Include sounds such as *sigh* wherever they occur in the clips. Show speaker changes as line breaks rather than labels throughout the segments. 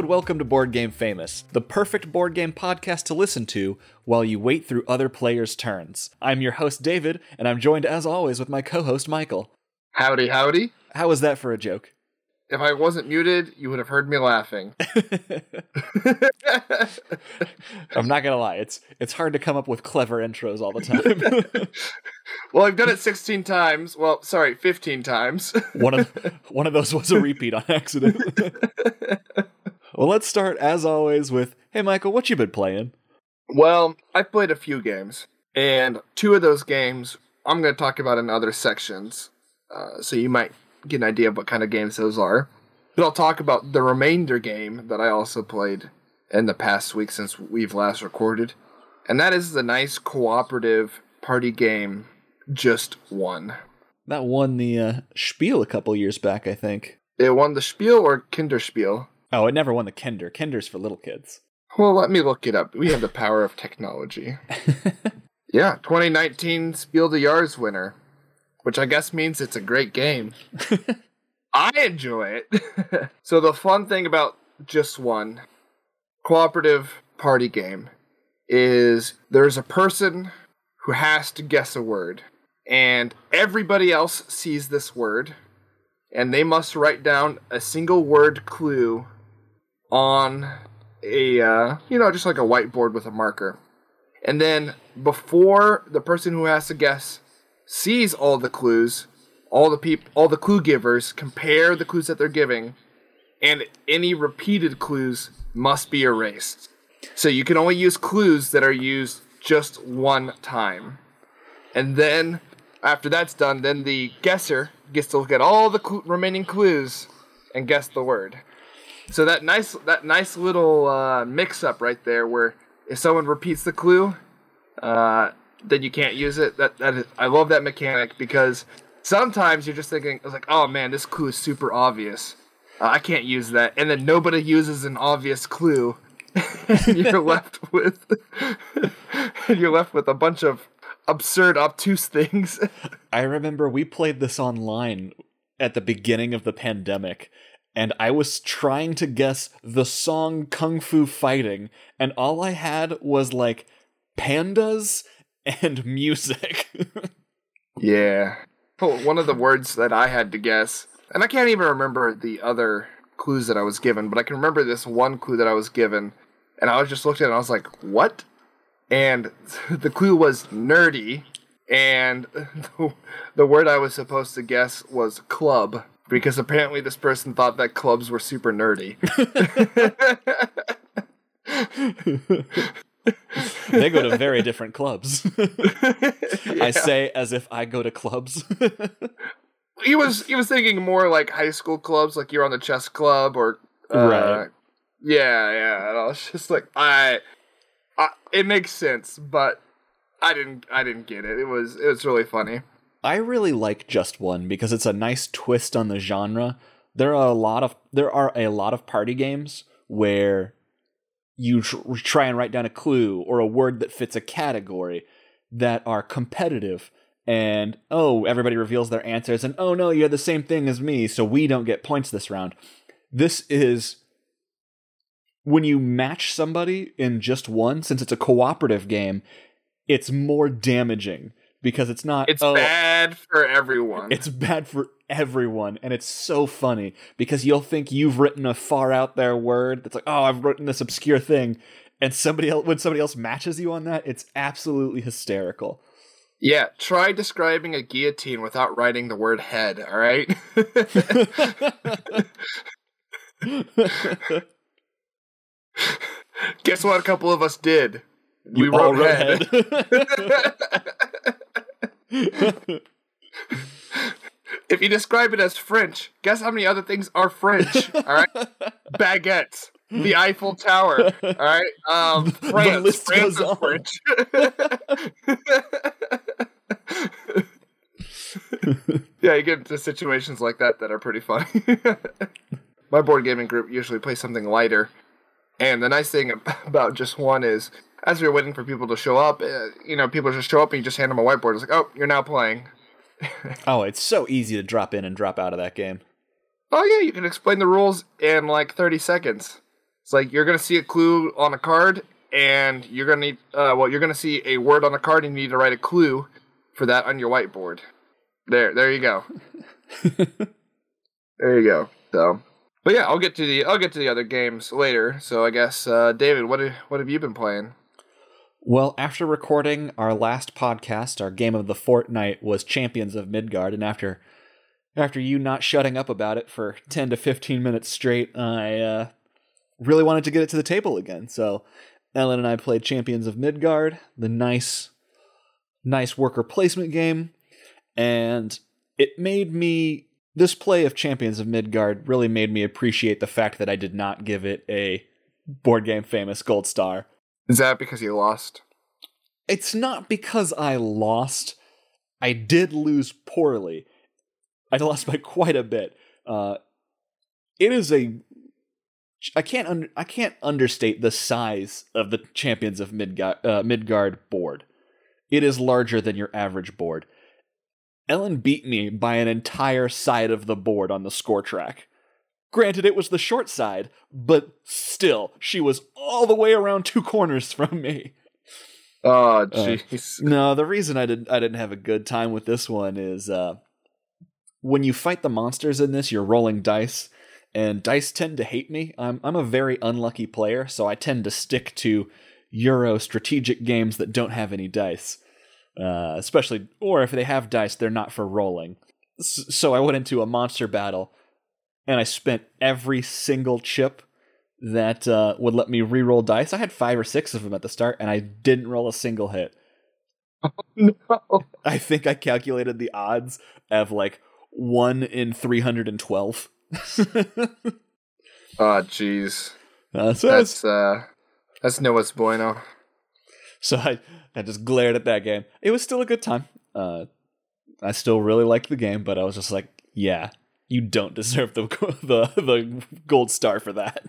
and welcome to Board Game Famous, the perfect board game podcast to listen to while you wait through other players' turns. I'm your host, David, and I'm joined as always with my co host, Michael.
Howdy, howdy.
How was that for a joke?
If I wasn't muted, you would have heard me laughing. *laughs* *laughs*
I'm not gonna lie, it's it's hard to come up with clever intros all the time. *laughs*
well, I've done it 16 times. Well, sorry, 15 times.
one of one of those was a repeat on accident. Well, let's start as always with Hey Michael, what you been playing?
Well, I've played a few games, and two of those games I'm going to talk about in other sections. Uh, so you might get an idea of what kind of games those are. But I'll talk about the remainder game that I also played in the past week since we've last recorded. And that is the nice cooperative party game, Just One.
That won the uh, Spiel a couple years back, I think.
It won the Spiel or Kinderspiel?
Oh, it never won the Kinder. Kinder's for little kids.
Well, let me look it up. We have the power of technology. *laughs* yeah, 2019 Spiel des Jahres winner which I guess means it's a great game. *laughs* I enjoy it. *laughs* so the fun thing about just one cooperative party game is there's a person who has to guess a word and everybody else sees this word and they must write down a single word clue on a uh, you know just like a whiteboard with a marker and then before the person who has to guess sees all the clues, all the peop- all the clue givers compare the clues that they're giving, and any repeated clues must be erased. So you can only use clues that are used just one time. And then after that's done, then the guesser gets to look at all the cl- remaining clues and guess the word. So that nice that nice little uh, mix up right there, where if someone repeats the clue, uh, then you can't use it. That that is, I love that mechanic because sometimes you're just thinking, it's like, oh man, this clue is super obvious. Uh, I can't use that, and then nobody uses an obvious clue. and *laughs* you're *laughs* left with *laughs* you're left with a bunch of absurd, obtuse things.
I remember we played this online at the beginning of the pandemic, and I was trying to guess the song Kung Fu Fighting, and all I had was like pandas and *laughs* music.
yeah. One of the words that I had to guess, and I can't even remember the other clues that I was given, but I can remember this one clue that I was given, and I was just looking at it and I was like, what? And *laughs* the clue was nerdy, and *laughs* the word I was supposed to guess was club, because apparently this person thought that clubs were super nerdy.
they go to very different clubs. *laughs* yeah. I say as if I go to clubs.
he was he was thinking more like high school clubs, like you're on the chess club or uh, right. Yeah, yeah. And I was just like, I, I, it makes sense, but I didn't I didn't get it. It was it was really funny.
I really like Just One because it's a nice twist on the genre. There are a lot of there are a lot of party games where you tr- try and write down a clue or a word that fits a category that are competitive and oh everybody reveals their answers and oh no you had the same thing as me so we don't get points this round this is when you match somebody in just one since it's a cooperative game it's more damaging because it's not
it's oh, bad for everyone.
it's bad for everyone and it's so funny because you'll think you've written a far out there word that's like oh i've written this obscure thing and somebody else when somebody else matches you on that it's absolutely hysterical.
Yeah try describing a guillotine without writing the word head all right? *laughs* *laughs* Guess what a couple of us did?
You we wrote, wrote head,
head. *laughs* If you describe it as French, guess how many other things are French? All right, *laughs* baguettes, the Eiffel Tower. All right, um, France. The list France goes. French. *laughs* yeah, you get into situations like that that are pretty funny. *laughs* My board gaming group usually plays something lighter, and the nice thing about just one is, as you're waiting for people to show up, uh, you know, people just show up and you just hand them a whiteboard. It's like, oh, you're now playing. *laughs*
oh, it's so easy to drop in and drop out of that game.
Oh yeah, you can explain the rules in like 30 seconds. It's like you're gonna see a clue on a card, and you're gonna need uh, well, you're gonna see a word on a card, and you need to write a clue for that on your whiteboard. There, there you go. *laughs* there you go. So, but yeah, I'll get to the I'll get to the other games later. So I guess uh, David, what what have you been playing?
Well, after recording our last podcast, our game of the fortnight was Champions of Midgard, and after after you not shutting up about it for *laughs* 10 to 15 minutes straight, I uh, really wanted to get it to the table again. So Ellen and I played Champions of Midgard, the nice nice worker placement game, and it made me this play of Champions of Midgard really made me appreciate the fact that I did not give it a board game famous gold star.
Is that because you lost?
It's not because I lost. I did lose poorly. I lost by quite a bit. Uh, it is a I can't un- I can't understate the size of the Champions of Midgard, uh, Midgard board. It is larger than your average board. Ellen beat me by an entire side of the board on the score track. Granted, it was the short side, but still, she was all the way around two corners from me.
Oh, jeez.
Uh, no, the reason I didn't I didn't have a good time with this one is uh, when you fight the monsters in this, you're rolling dice, and dice tend to hate me. I'm I'm a very unlucky player, so I tend to stick to Euro strategic games that don't have any dice. Uh, especially, or if they have dice, they're not for rolling. So I went into a monster battle, and I spent every single chip that uh, would let me re-roll dice. I had five or six of them at the start, and I didn't roll a single hit.
Oh, no.
I think I calculated the odds of like one in three hundred and twelve.
Oh, *laughs* jeez.
Uh, so
That's uh, that's Noah's bueno.
So I, I just glared at that game. It was still a good time. Uh, I still really liked the game, but I was just like, yeah, you don't deserve the *laughs* the the gold star for that.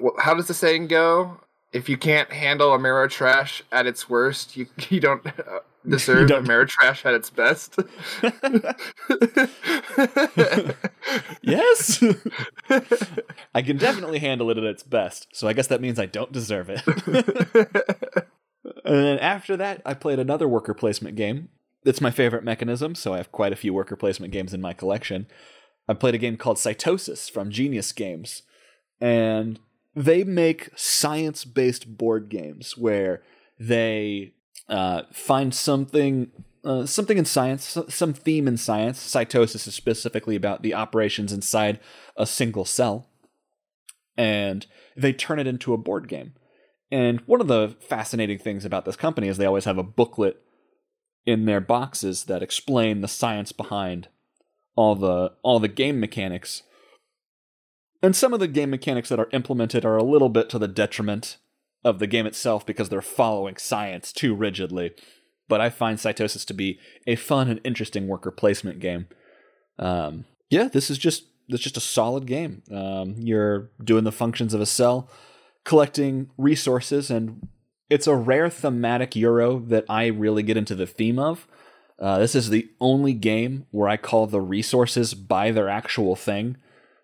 Well, how does the saying go? If you can't handle a mirror trash at its worst, you *laughs* you don't uh, *laughs* deserve
don't-
a mirror trash at its best. *laughs*
yes, I can definitely handle it at its best. So I guess that means I don't deserve it. and then after that, I played another worker placement game. It's my favorite mechanism, so I have quite a few worker placement games in my collection. I played a game called Cytosis from Genius Games, and they make science based board games where they uh, find something. Uh, something in science, some theme in science. Cytosis is specifically about the operations inside a single cell, and they turn it into a board game. And one of the fascinating things about this company is they always have a booklet in their boxes that explain the science behind all the all the game mechanics. And some of the game mechanics that are implemented are a little bit to the detriment of the game itself because they're following science too rigidly. But I find Cytosis to be a fun and interesting worker placement game. Um, yeah, this is just is just a solid game. Um, you're doing the functions of a cell, collecting resources, and it's a rare thematic Euro that I really get into the theme of. Uh, this is the only game where I call the resources by their actual thing.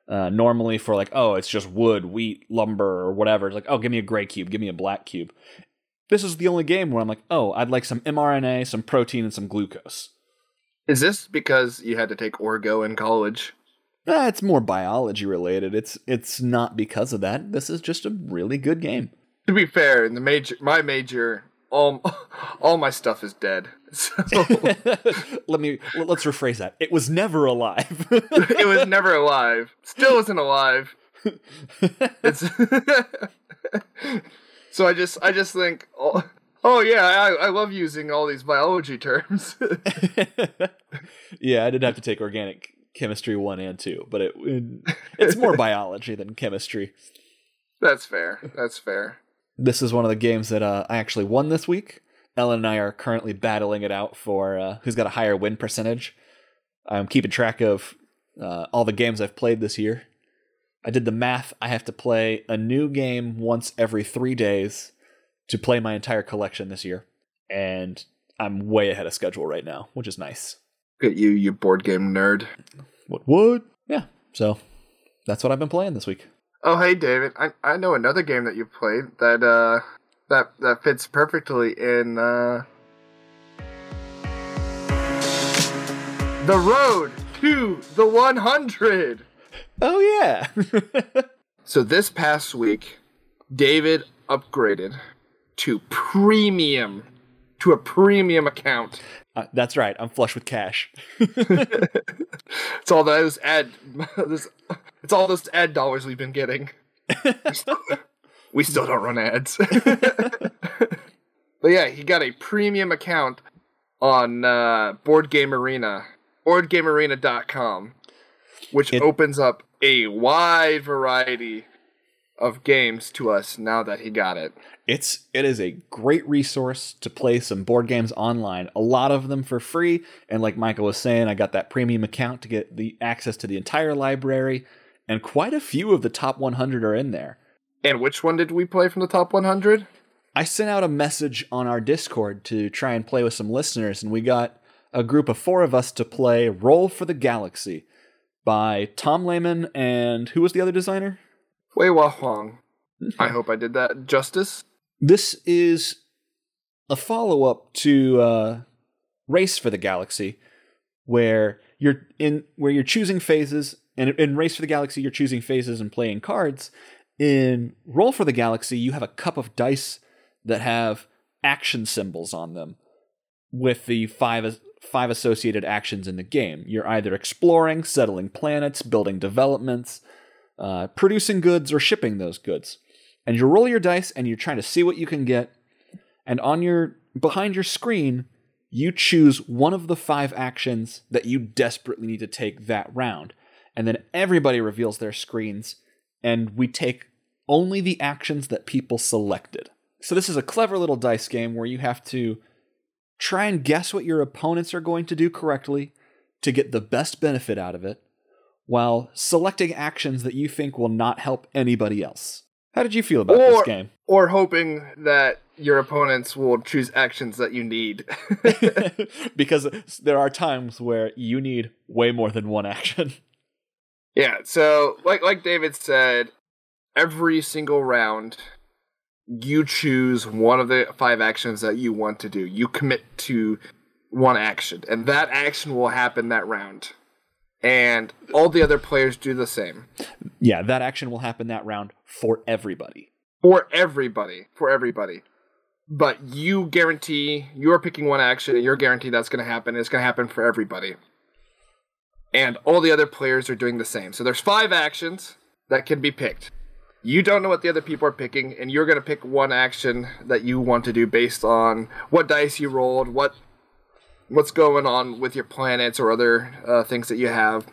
Uh, normally, for like, oh, it's just wood, wheat, lumber, or whatever. It's like, oh, give me a gray cube, give me a black cube. This is the only game where I'm like, oh, I'd like some mRNA, some protein, and some glucose.
Is this because you had to take Orgo in college?
Eh, it's more biology related. It's it's not because of that. This is just a really good game.
To be fair, in the major, my major, all all my stuff is dead. So *laughs*
Let me let's rephrase that. It was never alive. *laughs*
it was never alive. Still isn't alive. It's *laughs* so I just I just think oh, oh yeah I I love using all these biology terms.
yeah, I did have to take organic chemistry one and two, but it, it it's more biology than chemistry.
That's fair. That's fair.
This is one of the games that uh, I actually won this week. Ellen and I are currently battling it out for uh, who's got a higher win percentage. I'm keeping track of uh, all the games I've played this year. I did the math. I have to play a new game once every three days to play my entire collection this year, and I'm way ahead of schedule right now, which is nice.
At you, you board game nerd.
What would? Yeah. So that's what I've been playing this week.
Oh, hey, David. I I know another game that you played that uh that that fits perfectly in uh the road to the 100.
Oh yeah. *laughs*
So this past week, David upgraded to premium to a premium account.
Uh, that's right. I'm flush with cash.
It's all those ad *laughs* this, it's all those ad dollars we've been getting. we still *laughs* don't run ads. *laughs* but yeah, he got a premium account on uh, Board Game Arena, boardgamearena.com, which
It-
opens up a wide variety of games to us now that he got it.
It's it is a great resource to play some board games online. A lot of them for free, and like Michael was saying, I got that premium account to get the access to the entire library, and quite a few of the top 100 are in there.
And which one did we play from the top 100?
I sent out a message on our Discord to try and play with some listeners, and we got a group of four of us to play Roll for the Galaxy by Tom Lehmann and who was the other designer?
Wei-Hwa Huang. *laughs* I hope I did that justice.
This is a follow up to uh, Race for the Galaxy, where you're in where you're choosing phases, and in Race for the Galaxy you're choosing phases and playing cards. In Roll for the Galaxy, you have a cup of dice that have action symbols on them, with the five five associated actions in the game. You're either exploring, settling planets, building developments, uh, producing goods, or shipping those goods and you roll your dice and you're trying to see what you can get and on your behind your screen you choose one of the five actions that you desperately need to take that round. And then everybody reveals their screens and we take only the actions that people selected. So this is a clever little dice game where you have to try and guess what your opponents are going to do correctly to get the best benefit out of it while selecting actions that you think will not help anybody else how did you feel about this game?
Or hoping that your opponents will choose actions that you need. *laughs* *laughs*
because there are times where you need way more than one action.
yeah, so like like David said, every single round you choose one of the five actions that you want to do. You commit to one action, and that action will happen that round. And all the other players do the same.
Yeah, that action will happen that round for everybody.
for everybody for everybody. But you guarantee you're picking one action and you're guaranteed that's going to happen. It's going to happen for everybody. And all the other players are doing the same. So there's five actions that can be picked. You don't know what the other people are picking and you're going to pick one action that you want to do based on what dice you rolled what what's going on with your planets or other uh, things that you have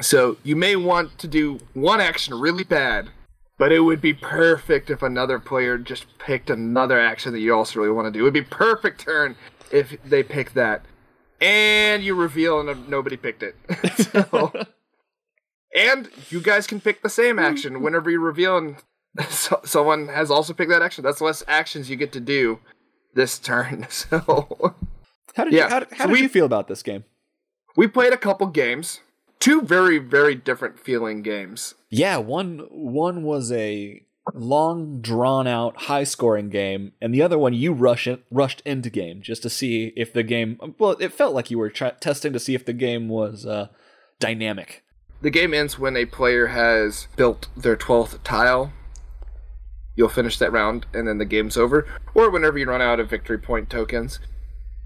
so you may want to do one action really bad but it would be perfect if another player just picked another action that you also really want to do. It would be perfect turn if they pick that. And you reveal and nobody picked it. *laughs* so, and you guys can pick the same action *laughs* whenever you reveal and *laughs* so, someone has also picked that action. That's less actions you get to do this turn. So
How did
Yeah,
you how, how
so
did
we-
you feel about this game?
we played a couple games. Two very, very different feeling games.
Yeah, one one was a long drawn out high scoring game and the other one you rush in, rushed into game just to see if the game well it felt like you were try, testing to see if the game was uh, dynamic.
The game ends when a player has built their 12th tile. You'll finish that round and then the game's over, or whenever you run out of victory point tokens.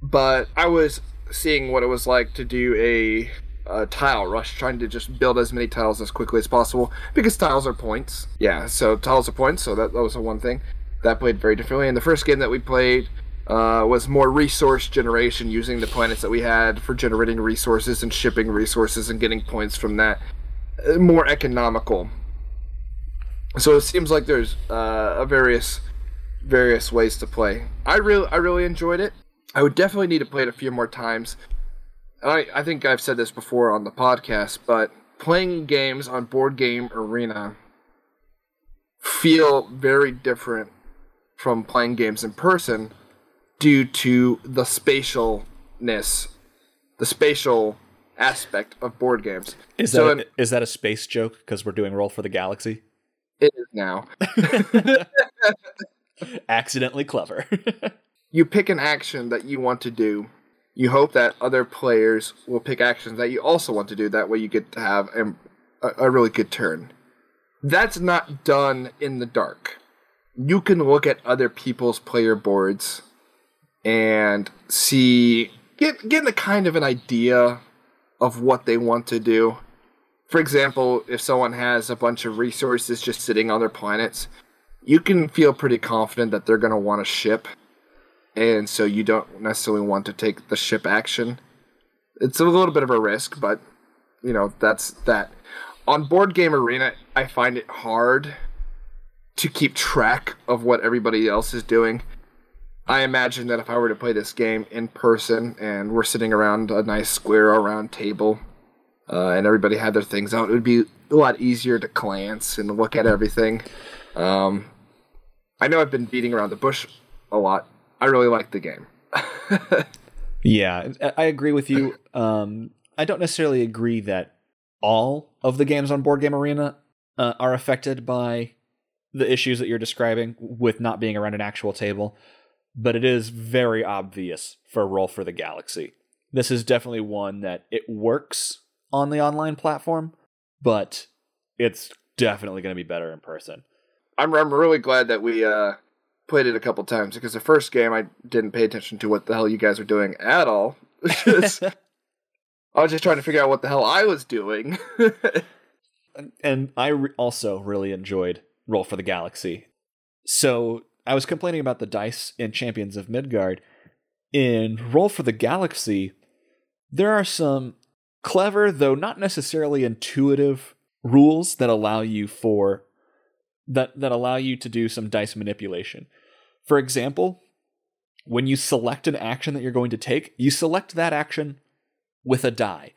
But I was seeing what it was like to do a, a tile rush, trying to just build as many tiles as quickly as possible because tiles are points. Yeah, so tiles are points, so that, that was the one thing. That played very differently. And the first game that we played uh, was more resource generation using the planets that we had for generating resources and shipping resources and getting points from that. Uh, More economical. So it seems like there's uh, a various various ways to play. I really I really enjoyed it. I would definitely need to play it a few more times. I I think I've said this before on the podcast, but playing games on Board Game Arena feel very different from playing games in person due to the spatialness, the spatial aspect of board games.
Is
So
that is that a space joke? Because we're doing Roll for the Galaxy.
It is now. *laughs*
Accidentally clever. *laughs*
You pick an action that you want to do. You hope that other players will pick actions that you also want to do. That way, you get to have a, a really good turn. That's not done in the dark. You can look at other people's player boards and see get get a kind of an idea of what they want to do. For example, if someone has a bunch of resources just sitting on their planets, you can feel pretty confident that they're going to want a ship, and so you don't necessarily want to take the ship action. It's a little bit of a risk, but you know that's that. On board game arena, I find it hard to keep track of what everybody else is doing. I imagine that if I were to play this game in person and we're sitting around a nice square or round table, uh, and everybody had their things out, it would be a lot easier to glance and look at everything. Um, I know I've been beating around the bush a lot. I really like the game. *laughs*
yeah, I- agree with you. Um, I don't necessarily agree that all of the games on Board Game Arena uh, are affected by the issues that you're describing with not being around an actual table, but it is very obvious for Roll for the Galaxy. This is definitely one that it works on the online platform, but it's definitely going to be better in person.
I'm I'm really glad that we uh, played it a couple times because the first game I didn't pay attention to what the hell you guys were doing at all. *laughs* *laughs* I was just trying to figure out what the hell I was doing. *laughs*
and I re- also really enjoyed Roll for the Galaxy. So I was complaining about the dice in Champions of Midgard. In Roll for the Galaxy, there are some clever, though not necessarily intuitive, rules that allow you for that that allow you to do some dice manipulation. For example, when you select an action that you're going to take, you select that action with a die.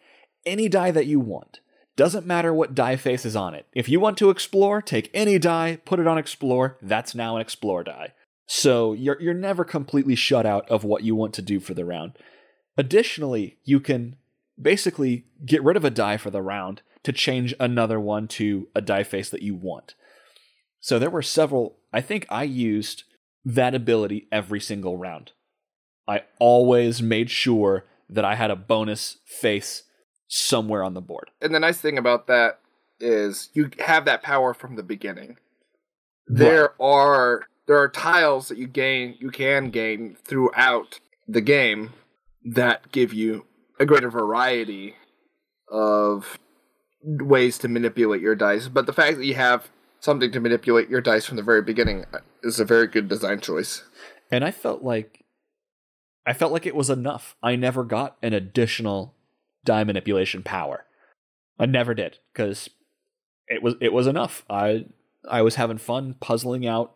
Any die that you want. Doesn't matter what die face is on it. If you want to explore, take any die, put it on explore, that's now an explore die. So you're you're never completely shut out of what you want to do for the round. Additionally, you can basically get rid of a die for the round to change another one to a die face that you want. So there were several, I think I used that ability every single round. I always made sure that I had a bonus face somewhere on the board.
and the nice thing about that is you have that power from the beginning. There are there are tiles that you gain you can gain throughout the game that give you a greater variety of ways to manipulate your dice. But the fact that you have something to manipulate your dice from the very beginning uh, is a very good design choice.
And I felt like I felt like it was enough. I never got an additional die manipulation power. I never did because it was it was enough. I I was having fun puzzling out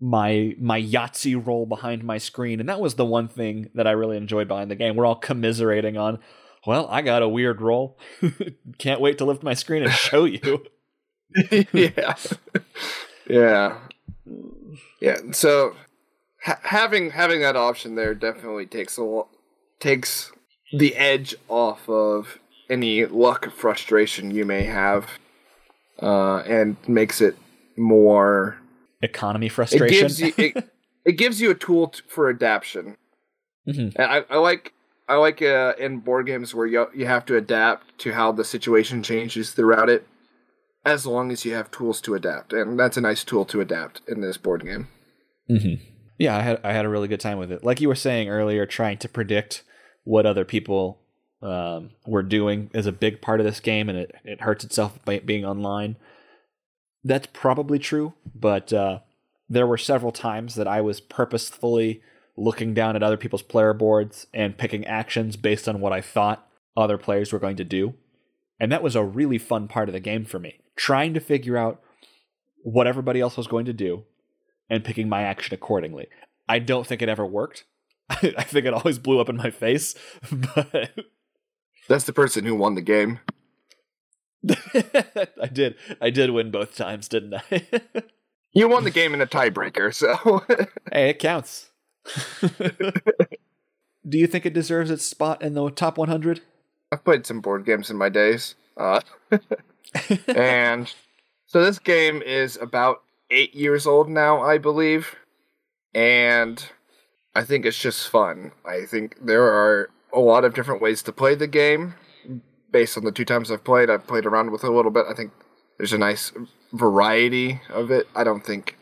my my Yahtzee roll behind my screen, and that was the one thing that I really enjoyed behind the game. We're all commiserating on, well, I got a weird roll. *laughs* Can't wait to lift my screen and show you. *laughs* *laughs*
yeah, yeah, yeah. So ha- having having that option there definitely takes a lo- takes the edge off of any luck frustration you may have, uh, and makes it more.
Economy frustration.
It
frustration.
gives you it, *laughs* it gives you a tool t- for adaptation,
Mhm.
and I, I like. I like uh, in board games where you you have to adapt to how the situation changes throughout it, as long as you have tools to adapt, and that's a nice tool to adapt in this board game.
Mm-hmm. Yeah, I had I had a really good time with it. Like you were saying earlier, trying to predict what other people um, were doing is a big part of this game, and it it hurts itself by being online. That's probably true, but uh, there were several times that I was purposefully looking down at other people's player boards and picking actions based on what I thought other players were going to do, and that was a really fun part of the game for me. Trying to figure out what everybody else was going to do and picking my action accordingly. I don't think it ever worked. *laughs* I think it always blew up in my face, *laughs* but
That's the person who won the game. *laughs*
I did. I did win both times, didn't I?
You won the game in a tiebreaker, so
hey, it counts. Do you think it deserves its spot in the top 100?
I've played some board games in my days. Uh, *laughs* and so this game is about eight years old now, I believe. And I think it's just fun. I think there are a lot of different ways to play the game. Based on the two times I've played, I've played around with it a little bit. I think there's a nice variety of it. I don't think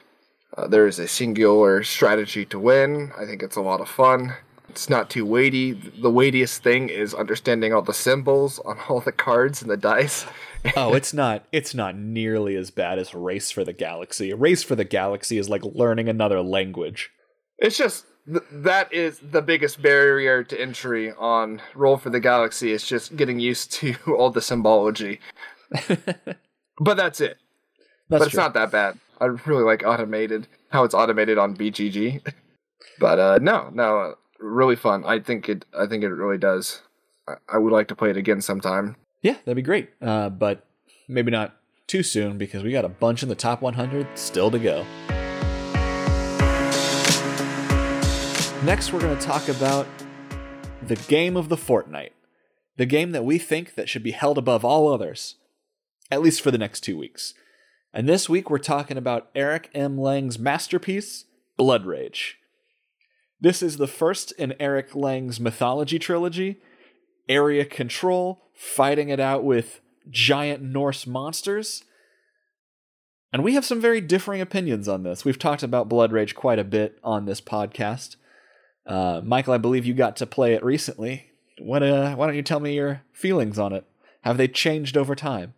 uh, there is a singular strategy to win. I think it's a lot of fun. It's not too weighty. The weightiest thing is understanding all the symbols on *laughs* all the cards and the dice.
oh, it's *laughs* not it's not nearly as bad as Race for the Galaxy. Race for the Galaxy is like learning another language.
It's just th- that is the biggest barrier to entry on Roll for the Galaxy is just getting used to *laughs* all the symbology. but that's it. That's but it's true. not that bad. I really like automated how it's automated on BGG. but uh, no, no, really fun. I think it. I think it really does. I, I would like to play it again sometime.
Yeah, that'd be great. Uh, but maybe not too soon because we got a bunch in the top 100 still to go. Next, we're going to talk about the game of the fortnight, the game that we think that should be held above all others, at least for the next two weeks. And this week, we're talking about Eric M. Lang's masterpiece, Blood Rage. This is the first in Eric Lang's mythology trilogy. Area control, fighting it out with giant Norse monsters. And we have some very differing opinions on this. We've talked about Blood Rage quite a bit on this podcast. Uh, Michael, I believe you got to play it recently. Uh, why don't you tell me your feelings on it? Have they changed over time?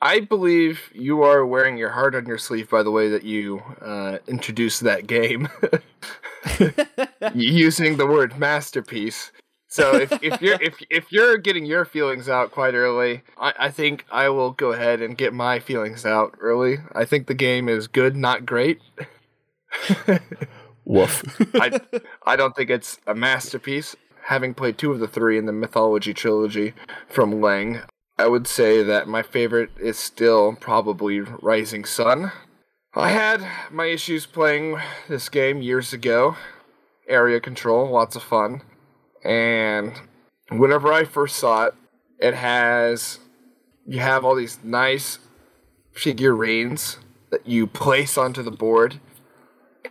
I believe you are wearing your heart on your sleeve by the way that you uh, introduced that game. *laughs* *laughs* Using the word masterpiece. So if, if you're if if you're getting your feelings out quite early, I, I think I will go ahead and get my feelings out early. I think the game is good, not great. *laughs*
Woof.
I I don't think it's a masterpiece. Having played two of the three in the mythology trilogy from Lang, I would say that my favorite is still probably Rising Sun. I had my issues playing this game years ago. Area control, lots of fun. And whenever I first saw it, it has you have all these nice figurines that you place onto the board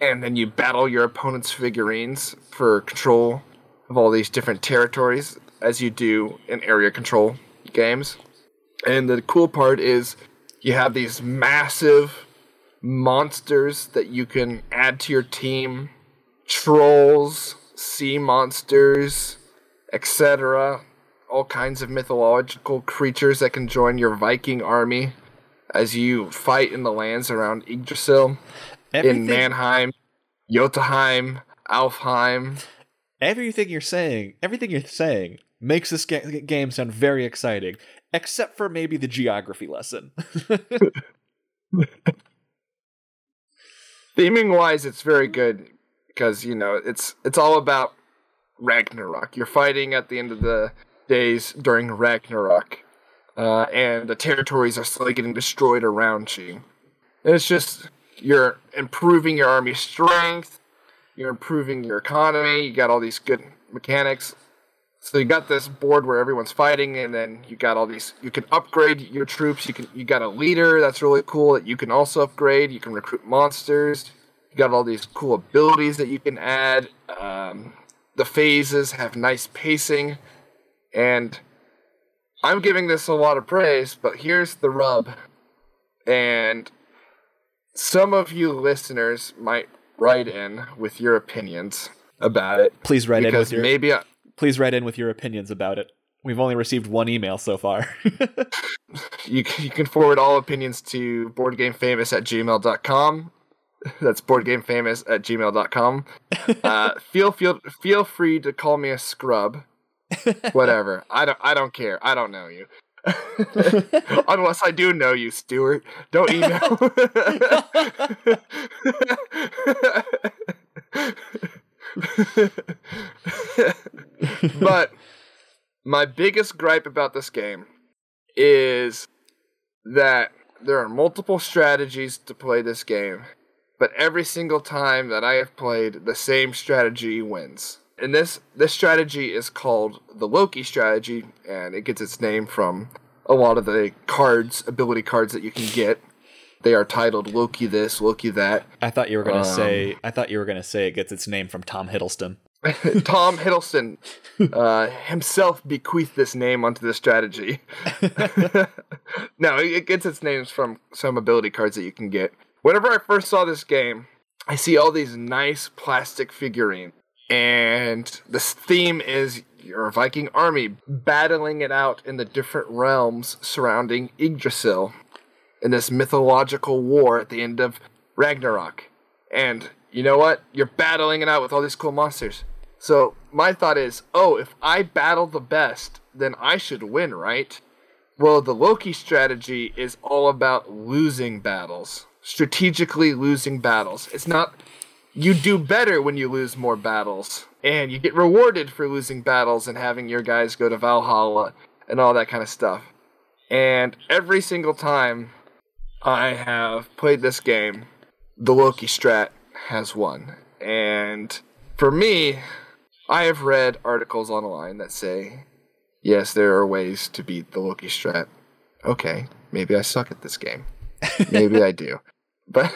and then you battle your opponent's figurines for control of all these different territories as you do in area control games. And the cool part is you have these massive monsters that you can add to your team trolls, sea monsters, etc. All kinds of mythological creatures that can join your Viking army as you fight in the lands around Yggdrasil, Everything... in Manheim, Jotunheim, Alfheim.
Everything you're saying, everything you're saying makes this ga- game sound very exciting, except for maybe the geography lesson. *laughs* *laughs*
Theming wise, it's very good because you know it's it's all about Ragnarok. You're fighting at the end of the days during Ragnarok, uh, and the territories are slowly getting destroyed around you. And it's just you're improving your army strength, you're improving your economy. You got all these good mechanics. So you got this board where everyone's fighting, and then you got all these. You can upgrade your troops. You can you got a leader that's really cool that you can also upgrade. You can recruit monsters. You got all these cool abilities that you can add. Um, the phases have nice pacing, and I'm giving this a lot of praise. But here's the rub, and some of you listeners might write in with your opinions about it.
Please write in with your maybe. I, please write in with your opinions about it. We've only received one email so far. *laughs*
you, you can forward all opinions to boardgamefamous at gmail.com. That's boardgamefamous at gmail.com. *laughs* Uh, feel, feel, feel free to call me a scrub. Whatever. I don't, I don't care. I don't know you. *laughs* Unless I do know you, Stuart. Don't email. *laughs* but my biggest gripe about this game is that there are multiple strategies to play this game, but every single time that I have played, the same strategy wins. And this this strategy is called the Loki strategy, and it gets its name from a lot of the cards, ability cards that you can get. They are titled Loki this, Loki that.
I thought you were gonna
Um,
say. I thought you were gonna say it gets its name from Tom Hiddleston. *laughs*
Tom Hiddleston uh, himself bequeathed this name onto the strategy. *laughs* *laughs* no, it gets its names from some ability cards that you can get. Whenever I first saw this game, I see all these nice plastic figurines, and this theme is your Viking army battling it out in the different realms surrounding Yggdrasil in this mythological war at the end of Ragnarok. And you know what? You're battling it out with all these cool monsters. So my thought is, oh, if I battle the best, then I should win, right? Well, the Loki strategy is all about losing battles, strategically losing battles. It's not you do better when you lose more battles, and you get rewarded for losing battles and having your guys go to Valhalla and all that kind of stuff. And every single time I have played this game, the Loki strat has won. And for me, I have read articles online that say, yes, there are ways to beat the Loki strat. Okay, maybe I suck at this game. *laughs* Maybe I do. But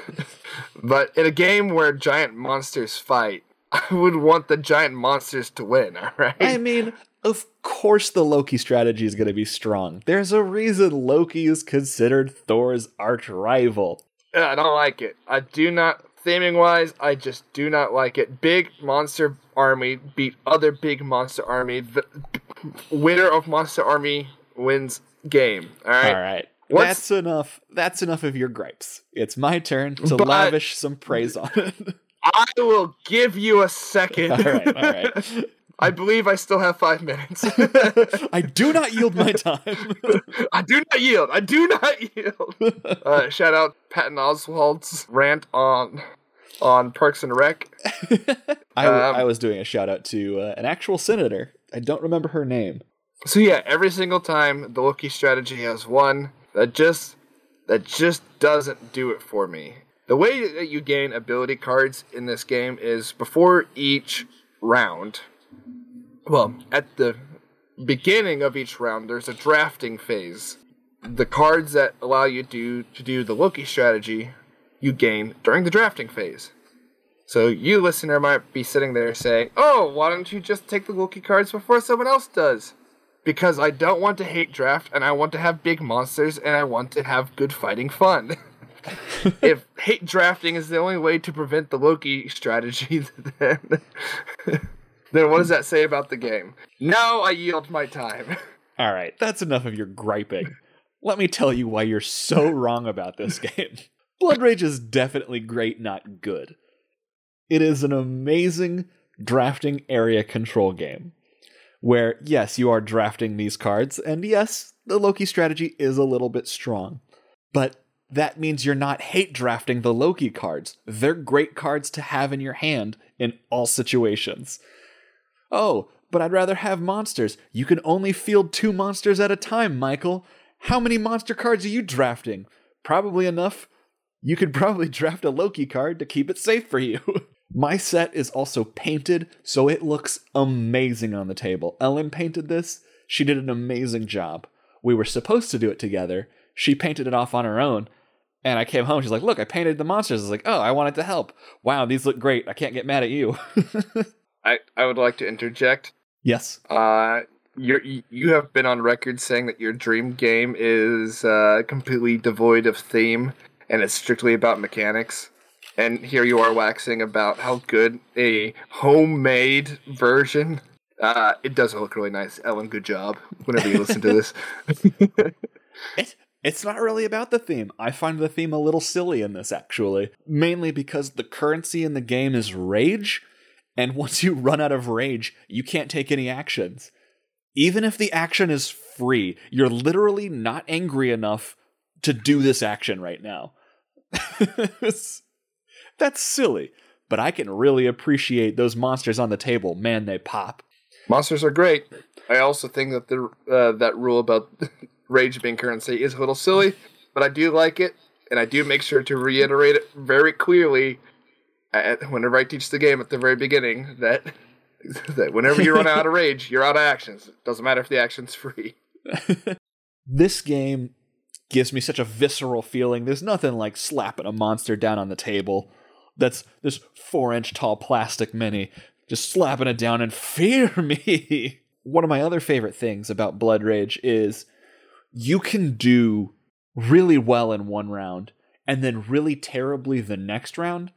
but in a game where giant monsters fight, I would want the giant monsters to win, *laughs* all right?
I mean, of course the Loki strategy is gonna be strong. There's a reason Loki is considered Thor's arch rival.
Yeah, I don't like it. I do not theming wise, I just do not like it. Big monster army beat other big monster army. The *clears throat* winner of monster army wins game. All right.
All right.
What's-
That's enough. That's enough of your gripes. It's my turn to
But-
lavish some praise on it.
I will give you a second. *laughs*
all right, all right. *laughs*
I believe I still have five minutes. *laughs*
I do not yield my time. *laughs*
I do not yield. I do not yield. Uh, shout out Patton Oswalt's rant on on Parks and Rec. *laughs*
I,
Um,
I was doing a shout out to uh, an actual senator. I don't remember her name.
So yeah, every single time the Loki strategy has won, that just that just doesn't do it for me. The way that you gain ability cards in this game is before each round. Well, at the beginning of each round, there's a drafting phase. The cards that allow you to to do the Loki strategy, you gain during the drafting phase. So you listener might be sitting there saying, "Oh, why don't you just take the Loki cards before someone else does?" Because I don't want to hate draft and I want to have big monsters and I want to have good fighting fun. *laughs* if hate drafting is the only way to prevent the Loki strategy, *laughs* then then what does that say about the game? Now I yield my time. *laughs*
All right, that's enough of your griping. Let me tell you why you're so wrong about this *laughs* game. Blood Rage is definitely great, not good. It is an amazing drafting area control game where, yes, you are drafting these cards, and yes, the Loki strategy is a little bit strong. But that means you're not hate drafting the Loki cards. They're great cards to have in your hand in all situations. Oh, but I'd rather have monsters. You can only field two monsters at a time, Michael. How many monster cards are you drafting? Probably enough. You could *laughs* probably draft a Loki card to keep it safe for you. *laughs* My set is also painted, so it looks amazing on the table. Ellen painted this. She did an amazing job. We were supposed to do it together. She painted it off on her own. And I came home. She's like, Look, I painted the monsters. I was like, Oh, I wanted to help. Wow, these look great. I can't get mad at you. *laughs*
I, I would like to interject.
yes.
Uh, you you have been on record saying that your dream game is uh, completely devoid of theme and it's strictly about mechanics. And here you are waxing about how good a homemade version. Uh, it does look really nice. Ellen, good job. Whenever you listen to this, *laughs* *laughs*
It, it's not really about the theme. I find the theme a little silly in this, actually. Mainly because the currency in the game is rage, and once you run out of rage, you can't take any actions. Even if the action is free, you're literally not angry enough to do this action right now. *laughs* That's silly, but I can really appreciate those monsters on the table. Man, they pop.
monsters are great. I also think that the uh, that rule about *laughs* rage being currency is a little silly, but I do like it, and I do make sure to reiterate it very clearly at, whenever I teach the game at the very beginning that *laughs* that whenever you run out of rage, you're out of actions. It Doesn't matter if the action's free. *laughs*
this game gives me such a visceral feeling. There's nothing like slapping a monster down on the table. That's this four inch tall plastic mini, just slapping it down and *laughs* fear me. One of my other favorite things about Blood Rage is you can do really well in one round and then really terribly the next round,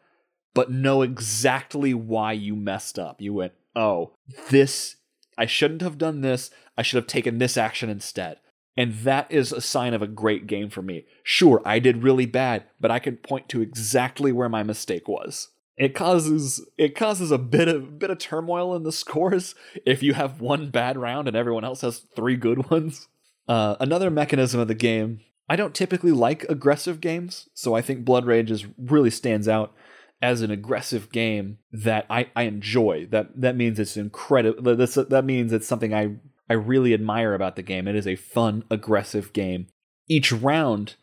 but know exactly why you messed up. You went, oh, this, I shouldn't have done this. I should have taken this action instead. And that is a sign of a great game for me. Sure, I did really bad, but I can point to exactly where my mistake was. It causes it causes a bit of bit of turmoil in the scores if you have one bad round and everyone else has three good *laughs* ones. Uh, another mechanism of the game. I don't typically like aggressive games, so I think Blood Rage is really stands out as an aggressive game that I, I enjoy. That that means it's incredible. That that means it's something I I really admire about the game. It is a fun, aggressive game. Each round,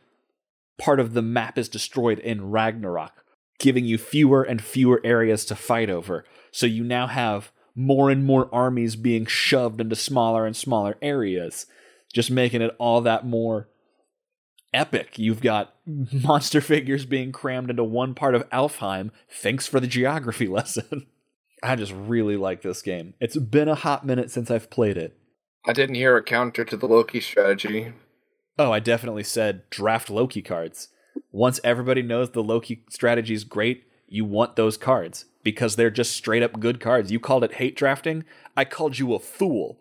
part of the map is destroyed in Ragnarok, giving you fewer and fewer areas to fight over. So you now have more and more armies being shoved into smaller and smaller areas, just making it all that more epic. You've got *laughs* monster figures being crammed into one part of Alfheim. Thanks for the geography *laughs* lesson. I just really like this game. It's been a hot minute since I've played it.
I didn't hear a counter to the Loki strategy.
Oh, I definitely said draft Loki cards. Once everybody knows the Loki strategy is great, you want those cards because they're just straight up good cards. You called it hate drafting. I called you a fool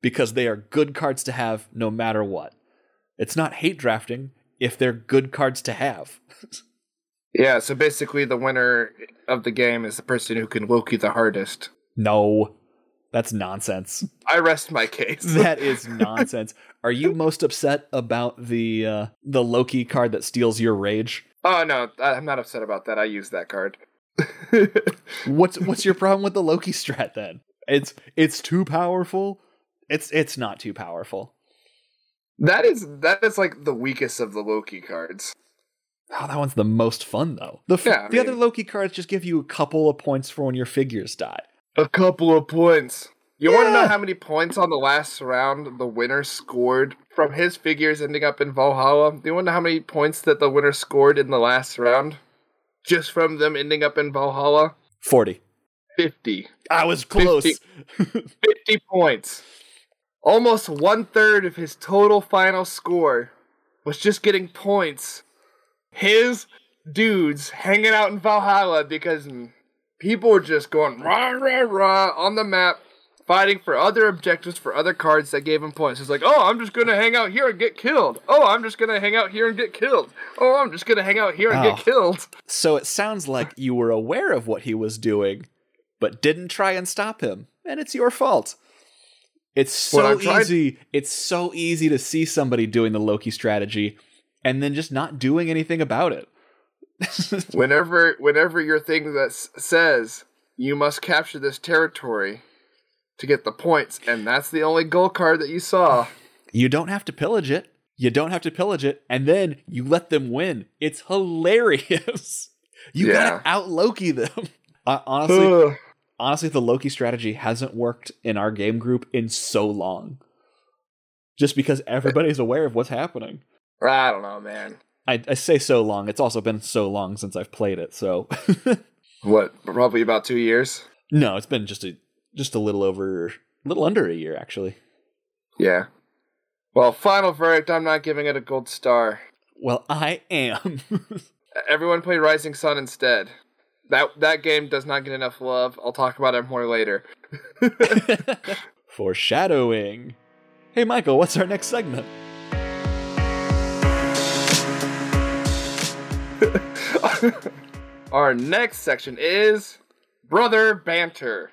because they are good cards to have no matter what. It's not hate drafting if they're good cards to have. *laughs*
yeah, so basically the winner of the game is the person who can Loki the hardest.
No. That's nonsense. *laughs*
I rest my case.
that *laughs* is nonsense. Are you most upset about the uh, the Loki card that steals your rage?
Oh no, I'm not upset about that. I use that card.
what's what's your problem with the Loki strat then? It's it's too powerful. It's it's not too powerful.
That is that is like the weakest of the Loki cards.
Oh, that one's the most fun though. The, f- yeah, the mean, other Loki cards just give you a couple of points for when your figures die.
A couple of points. You yeah. want to know how many points on the last round the winner scored from his figures ending up in Valhalla? Do you want to know how many points that the winner scored in the last round? Just from them ending up in Valhalla?
40.
50.
I was close.
50, 50 points. Almost one third of his total final score was just getting points. His dudes hanging out in Valhalla because people were just going rah rah rah on the map, fighting for other objectives for other cards that gave him points. It's like, oh, I'm just gonna hang out here and get killed. Oh, I'm just gonna hang out here and get killed. Oh, I'm just gonna hang out here and oh. get killed. *laughs*
So it sounds like you were aware of what he was doing, but didn't try and stop him, and it's your fault. It's so easy. It's so easy to see somebody doing the Loki strategy and then just not doing anything about it. *laughs*
whenever whenever your thing that says you must capture this territory to get the points and that's the only goal card that you saw.
You don't have to pillage it. You don't have to pillage it and then you let them win. It's hilarious. *laughs* You yeah. gotta out Loki them. *laughs* Uh, honestly, honestly, the Loki strategy hasn't worked in our game group in so long. Just because everybody's aware of what's happening.
I don't know, man.
I, I say so long. It's also been so long since I've played it. So, *laughs*
what? Probably about two years.
No, it's been just a just a little over, a little under a year actually.
Yeah. Well, final verdict. I'm not giving it a gold star.
Well, I am. *laughs*
Everyone play Rising Sun instead. That that game does not get enough love. I'll talk about it more later. *laughs*
Foreshadowing. Hey Michael, what's our next segment? *laughs*
our next section is brother banter.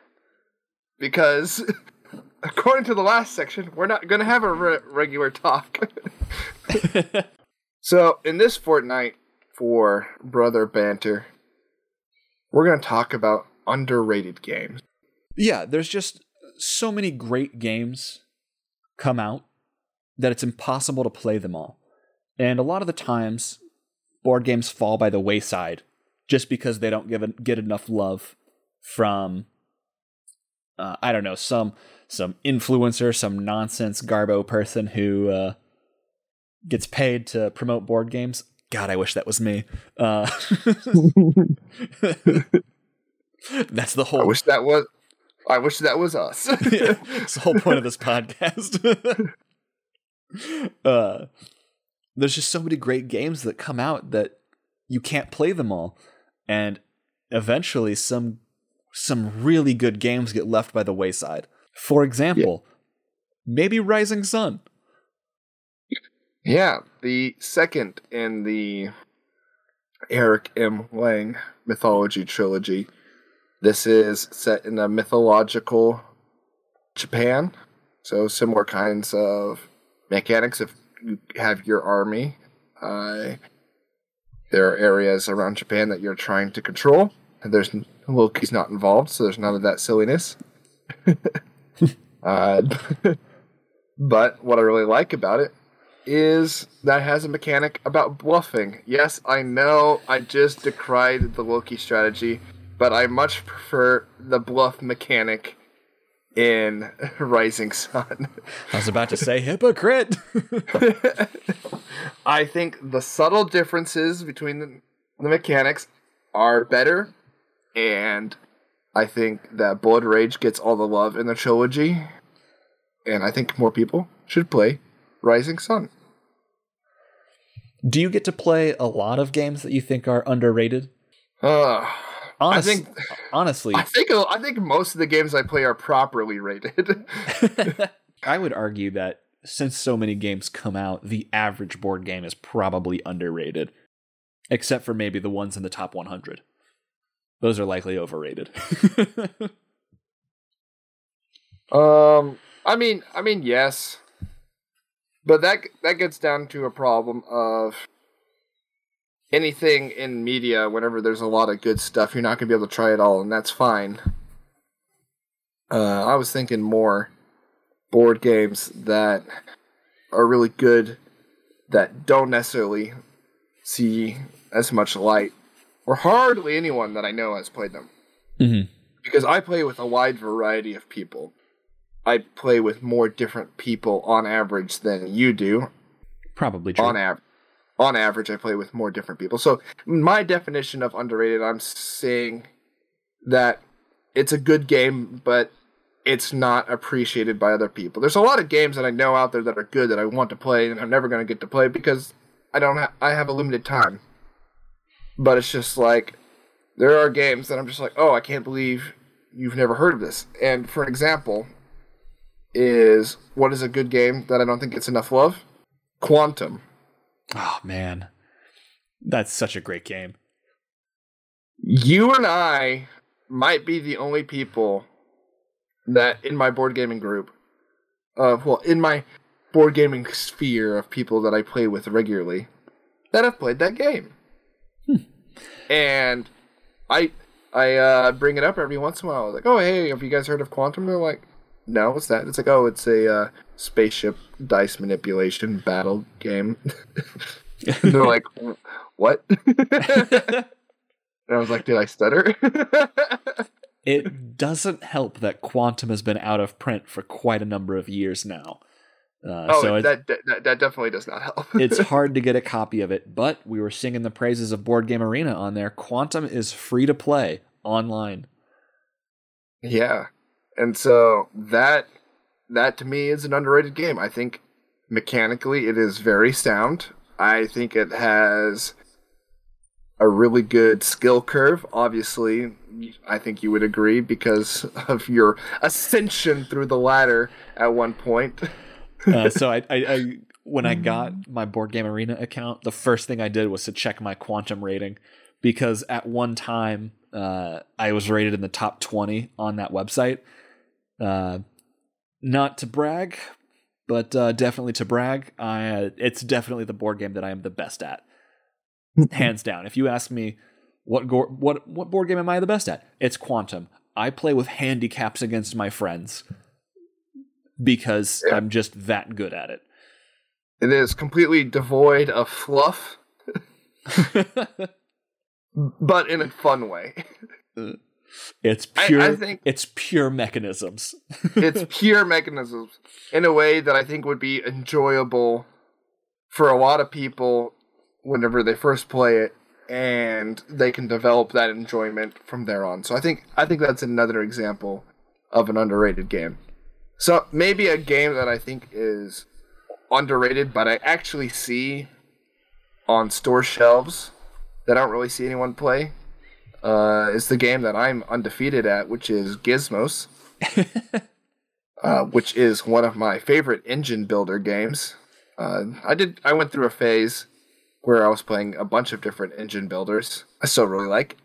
Because *laughs* according to the last section, we're not going to have a re- regular talk. so, in this fortnight for brother banter, we're going to talk about underrated games.
Yeah, there's just so many great games come out that it's impossible to play them all. And a lot of the times, board games fall by the wayside just because they don't give get enough love from uh, I don't know some some influencer, some nonsense garbo person who uh, gets paid to promote board games. God, I wish that was me. Uh, *laughs* that's the whole.
I wish that was. I wish that was us. *laughs*
yeah, it's the whole point of this podcast. *laughs* uh, there's just so many great games that come out that you can't play them all, and eventually some some really good games get left by the wayside. For example, yeah. maybe Rising Sun.
Yeah, the second in the Eric M. Lang mythology trilogy. This is set in a mythological Japan, so similar kinds of mechanics. If you have your army, uh, there are areas around Japan that you're trying to control, and there's Loki's not involved, so there's none of that silliness. *laughs* uh, *laughs* but what I really like about it is that has a mechanic about bluffing. Yes, I know I just decried the Loki strategy, but I much prefer the bluff mechanic in *laughs* Rising Sun.
I was about to say hypocrite. *laughs*
I think the subtle differences between the, the mechanics are better, and I think that Blood Rage gets all the love in the trilogy, and I think more people should play Rising Sun.
Do you get to play a lot of games that you think are underrated?
Uh,
Honest,
I think
honestly,
I think I think most of the games I play are properly rated. *laughs*
I would argue that since so many games come out, the average board game is probably underrated, except for maybe the ones in the top 100. Those are likely overrated. *laughs*
um, I mean, I mean, yes, but that that gets down to a problem of anything in media, whenever there's a lot of good stuff, you're not going to be able to try it all, and that's fine. Uh, I was thinking more board games that are really good that don't necessarily see as much light, or hardly anyone that I know has played them.
Mm-hmm.
Because I play with a wide variety of people. I play with more different people on average than you do.
Probably true.
On average on average, I play with more different people. So my definition of underrated, I'm saying that it's a good game, but it's not appreciated by other people. There's a lot of games that I know out there that are good that I want to play, and I'm never going to get to play because I don't. Ha- I have a limited time. But it's just like there are games that I'm just like, oh, I can't believe you've never heard of this. And for an example, is what is a good game that I don't think gets enough love? Quantum.
Oh man, that's such a great game.
You and I might be the only people that in my board gaming group, uh, well, in my board gaming sphere of people that I play with regularly, that have played that game.
Hmm.
And I I uh, bring it up every once in a while. I was like, oh hey, have you guys heard of Quantum? They're like, no, what's that? It's like, oh, it's a uh, spaceship dice manipulation battle game. *laughs* and they're like, what? *laughs* and I was like, did I stutter? *laughs*
it doesn't help that Quantum has been out of print for quite a number of years now. Uh,
oh,
so
that, that, that definitely does not help.
it's hard to get a copy of it, but we were singing the praises of Board Game Arena on there. Quantum is free to play online.
Yeah, and so that that to me is an underrated game. I think mechanically it is very sound. I think it has a really good skill curve. Obviously, I think you would agree because *laughs* of your ascension through the ladder at one point.
uh, *laughs* so I, I, I, when I got my board game arena account, the first thing I did was to check my quantum rating because at one time uh, I was rated in the top twenty on that website. Uh, not to brag, but uh, definitely to brag, I, uh, it's definitely the board game that I am the best at, *laughs* hands down. If you ask me what go- what what board game am I the best at, it's Quantum. I play with handicaps against my friends because yeah. I'm just that good at it.
It is completely devoid of fluff, *laughs* but in a fun way. *laughs*
It's pure.
I think
it's pure mechanisms. *laughs*
it's pure mechanisms in a way that I think would be enjoyable for a lot of people whenever they first play it, and they can develop that enjoyment from there on. So I think I think that's another example of an underrated game. So maybe a game that I think is underrated, but I actually see on store shelves that I don't really see anyone play uh, is the game that I'm undefeated at, which is Gizmos, *laughs* uh, which is one of my favorite engine builder games. Uh, I did. I went through a phase where I was playing a bunch of different engine builders. I still really like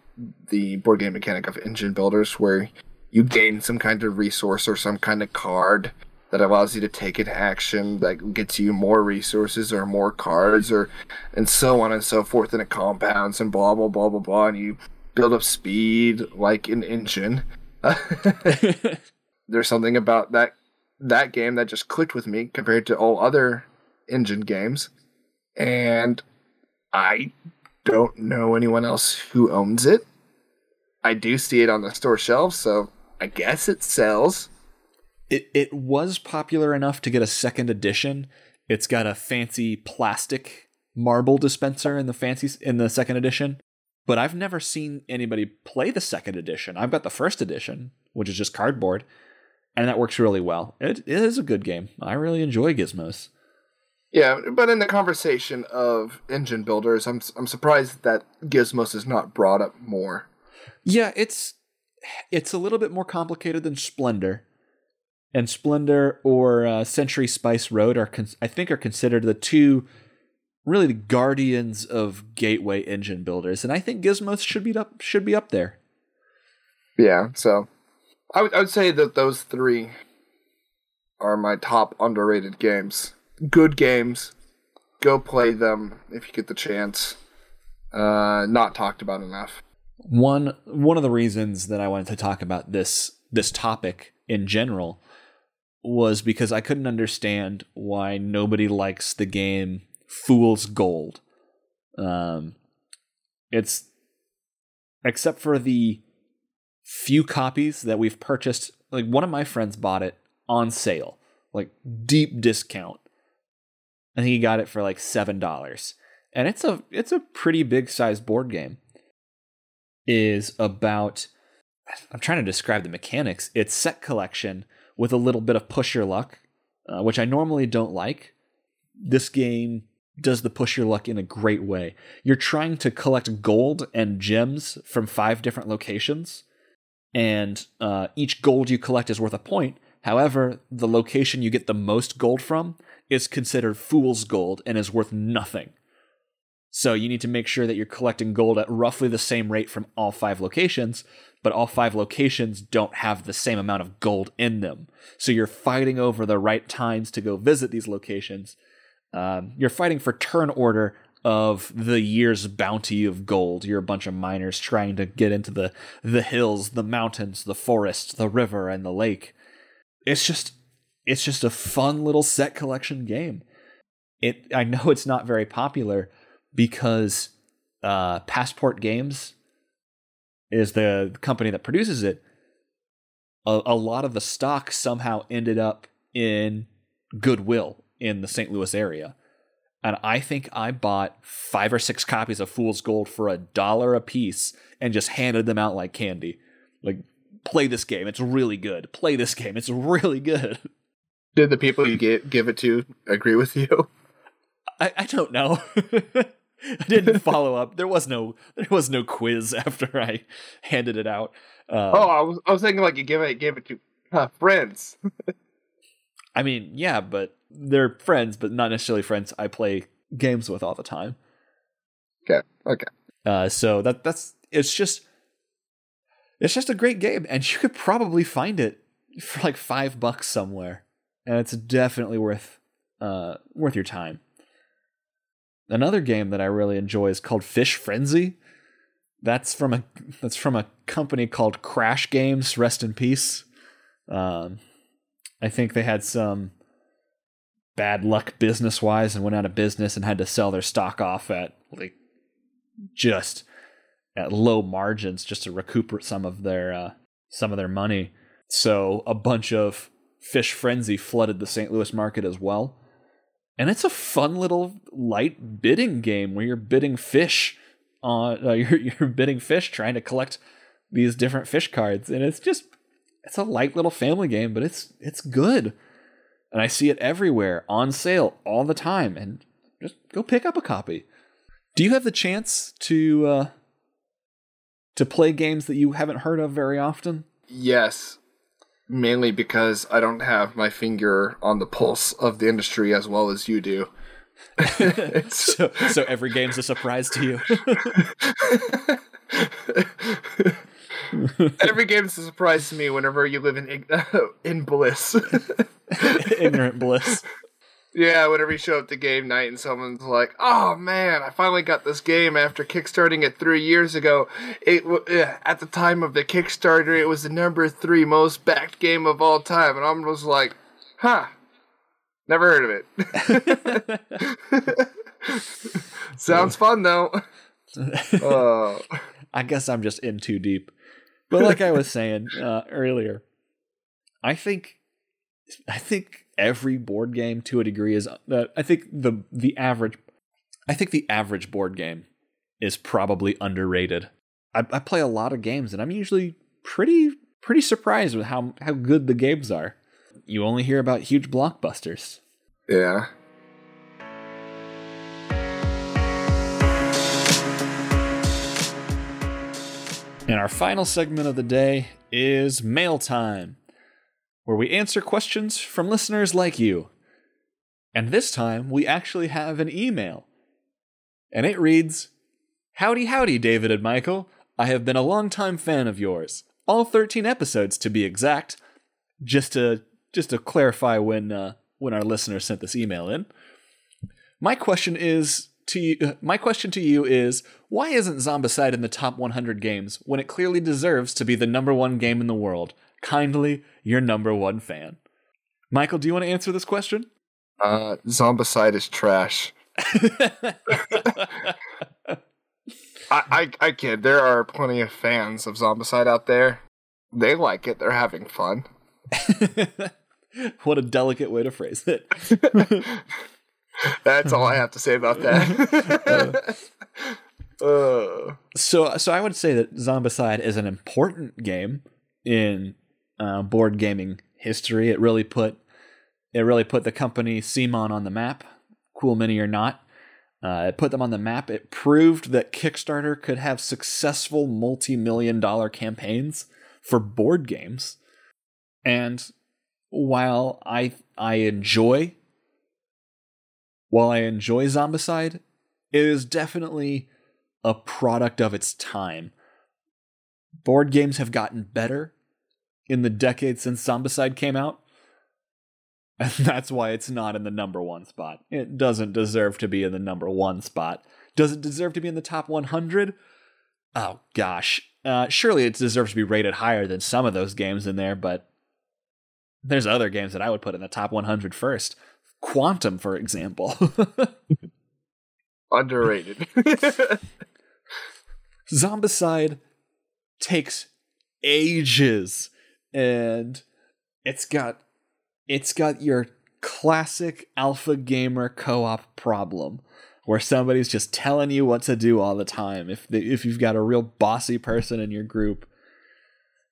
the board game mechanic of engine builders, where you gain some kind of resource or some kind of card that allows you to take an action that gets you more resources or more cards or and so on and so forth and it compounds and blah blah blah blah blah and you build up speed like an engine *laughs* there's something about that that game that just clicked with me compared to all other engine games. And i don't know anyone else who owns it. I do see it on the store shelves so i guess it sells.
It it was popular enough to get a second edition. It's got a fancy plastic marble dispenser in the fancy in the second edition, but I've never seen anybody play the second edition. I've got the first edition, which is just cardboard, and that works really well. It, it is a good game. I really enjoy Gizmos.
Yeah, but in the conversation of engine builders, I'm I'm surprised that Gizmos is not brought up more.
Yeah, it's it's a little bit more complicated than Splendor and Splendor or uh, Century Spice Road are, con- I think, are considered the two really the guardians of gateway engine builders, and I think Gizmos should be up should be up there.
Yeah, so I would I would say that those three are my top underrated games. Good games. Go play them if you get the chance. Uh, not talked about enough.
One one of the reasons that I wanted to talk about this this topic in general was because I couldn't understand why nobody likes the game Fool's Gold. Um, it's except for the few copies that we've purchased. Like one of my friends bought it on sale, like deep discount. I think he got it for like seven dollars, and it's a it's a pretty big size board game. Is about I'm trying to describe the mechanics. It's set collection with a little bit of push your luck, uh, which I normally don't like. This game does the push your luck in a great way. You're trying to collect gold and gems from five different locations, and uh, each gold you collect is worth a point. However, the location you get the most gold from is considered fool's gold and is worth nothing. So you need to make sure that you're collecting gold at roughly the same rate from all five locations but all five locations don't have the same amount of gold in them. So you're fighting over the right times to go visit these locations. Um, you're fighting for turn order of the year's bounty of gold. You're a bunch of miners trying to get into the the hills, the mountains, the forest, the river, and the lake. It's just it's just a fun little set collection game. It I know it's not very popular because uh, Passport Games is the company that produces it. A, a lot of the stock somehow ended up in Goodwill in the St. Louis area. And I think I bought five or six copies of Fool's Gold for a dollar a piece and just handed them out like candy. Like, play this game. It's really good. Play this game. It's really good. *laughs*
Did the people you give, give it to agree with you?
I, I don't know. *laughs* I didn't *laughs* follow up. There was no there was no quiz after I handed it out.
Uh, oh, I was I was thinking like you give it gave it to uh, friends.
I mean, yeah, but they're friends, but not necessarily friends I play games with all the time.
Okay. Okay.
Uh, so that that's it's just it's just a great game, and *laughs* you could probably find it for like five bucks somewhere, and it's definitely worth uh worth your time. Another game that I really enjoy is called Fish Frenzy. That's from a that's from a company called Crash Games. Rest in peace. Um, I think they had some bad luck business wise and went out of business and had to sell their stock off at like just at low margins just to recuperate some of their uh, some of their money. So a bunch of Fish Frenzy flooded the St. Louis market as well. And it's a fun little light bidding game where you're bidding fish on uh, *laughs* you're, you're bidding fish trying to collect these different fish cards and it's just it's a light little family game but it's it's good. And i see it everywhere on sale all the time and just go pick up a copy. Do you have the chance to uh to play games that you haven't heard of very often?
Yes, mainly because I don't have my finger on the pulse of the industry as well as you do. *laughs* *laughs*
So so every game's a surprise to you *laughs*
Every game is a surprise to me whenever you live in *laughs* in bliss. *laughs*
ignorant bliss
yeah, whenever you show up to game night and someone's like, "Oh man, I finally got this game after kickstarting it three years ago." It eh, at the time of the Kickstarter, it was the number three most backed game of all time, and I'm just like, "Huh." Never heard of it. *laughs* Sounds fun though. Oh.
I guess I'm just in too deep. But like I *laughs* was saying uh, earlier, I think I think every board game to a degree is that I think the the average I think the average board game is probably underrated. I, I play a lot of games and I'm usually pretty pretty surprised with how how good the games are. You only hear about huge blockbusters.
Yeah.
And our final segment of the day is mail time, where we answer questions from listeners like you. And this time we actually have an email. And it reads Howdy, howdy, David and Michael. I have been a longtime fan of yours. All 13 episodes to be exact. Just to just to clarify when uh, when our listener sent this email in. My question is to you, *laughs* my question to you is why isn't Zombicide in the top 100 games when it clearly deserves to be the number one game in the world? Kindly, your number one fan. Michael, do you want to answer this question?
Uh, Zombicide is trash. *laughs* I, I I kid. There are plenty of fans of Zombicide out there. They like it. They're having fun. *laughs*
what a delicate way to phrase it. *laughs*
That's all I have to say about that. *laughs* uh,
So, so I would say that Zombicide is an important game in uh, board gaming history. It really put it really put the company CMON on the map. Cool Mini or not, uh, it put them on the map. It proved that Kickstarter could have successful multi-million dollar campaigns for board games. And while I I enjoy while I enjoy Zombicide, it is definitely a product of its time. Board games have gotten better in the decade since Zombicide came out. *laughs* And that's why it's not in the number one spot. It doesn't deserve to be in the number one spot. Does it deserve to be in the top 100? Oh, gosh. Uh, surely it deserves to be rated higher than some of those games in there, but there's other games that I would put in the top 100 first. Quantum, for example. *laughs*
underrated. *laughs*
Zombicide takes ages and it's got it's got your classic alpha gamer co-op problem where somebody's just telling you what to do all the time if the, if you've got a real bossy person in your group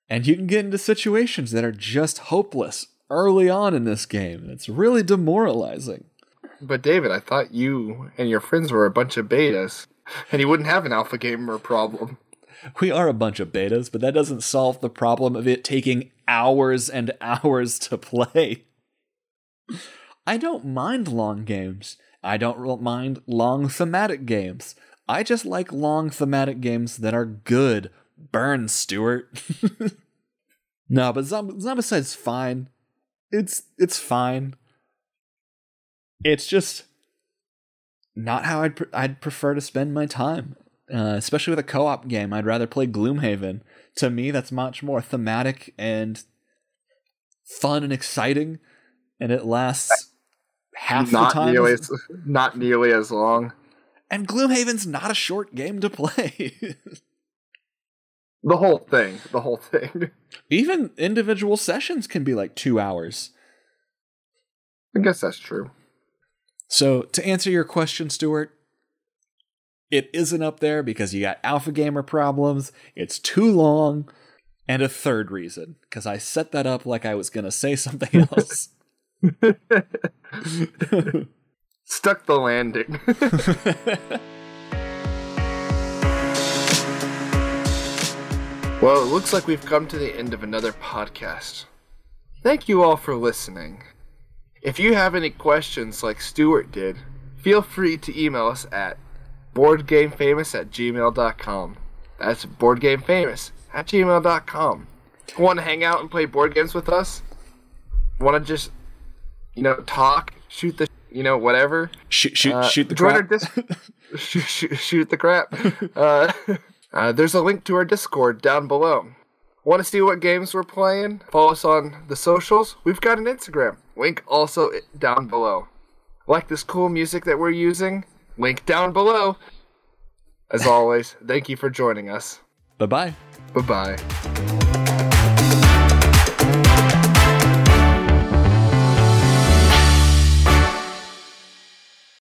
and you can get into situations that are just hopeless early on in this game it's really demoralizing
but David, I thought you and your friends were a bunch of betas, and you wouldn't have an alpha gamer problem.
We are a bunch of betas, but that doesn't solve the problem of it taking hours and *laughs* hours to play. I don't mind long games. I don't mind long thematic games. I just like long thematic games that are good. Burn, Stuart. *laughs* no, but Zomb- Zombicide's fine. It's it's fine. It's just not how I'd pre- I'd prefer to spend my time. Uh, especially with a co-op game, I'd rather play Gloomhaven. To me, that's much more thematic and fun and exciting, and it lasts half
not
the time.
nearly
as-
not nearly as long.
and Gloomhaven's not a short game to play. *laughs*
The whole thing. The whole thing. *laughs*
Even individual sessions can be like two hours.
I guess that's true.
So, to answer your question, Stuart, it isn't up there because you got alpha gamer problems, it's too long, and a third reason, because I set that up like I was going to say *laughs* something else. *laughs*
Stuck the landing. Well, it looks like we've come to the end of another podcast. Thank you all for listening. If you have any questions like Stuart did, feel free to email us at boardgamefamous at gmail.com. That's boardgamefamous at gmail.com. Want to hang out and play board games with us? Want to just, you know, talk, shoot the, you know, whatever?
Shoot, shoot,
Uh,
shoot the crap.
dis- *laughs* *laughs* shoot, shoot, shoot the crap. Uh, *laughs* uh, there's a link to our Discord down below. Want to see what games we're playing? Follow us on the socials. We've got an Instagram. Link also down below. Like this cool music that we're using? Link down below. As always, thank you for joining us.
Bye bye.
Bye bye.